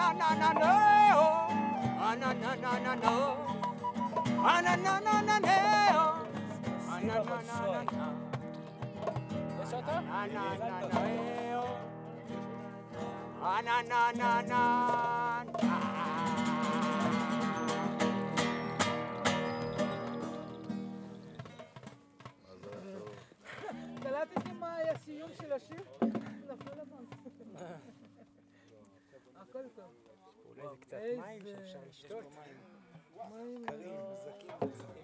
na na na na Ah na na na na na. Ah na na na na na. Ah na na na na no. Desata? Na na na na no. Ah na na na na. קלטתם מה היה הסיום של השיר? אולי זה קצת מים שאפשר לשתות. מים קרים, לא. מזכים, מזכים.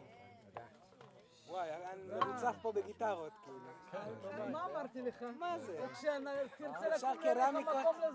וואי, אני אה. מרוצף פה בגיטרות, כאילו. כן, מה אמרתי לך? מה זה? איך שתרצה אה, לקום, אין לך מקום לזה.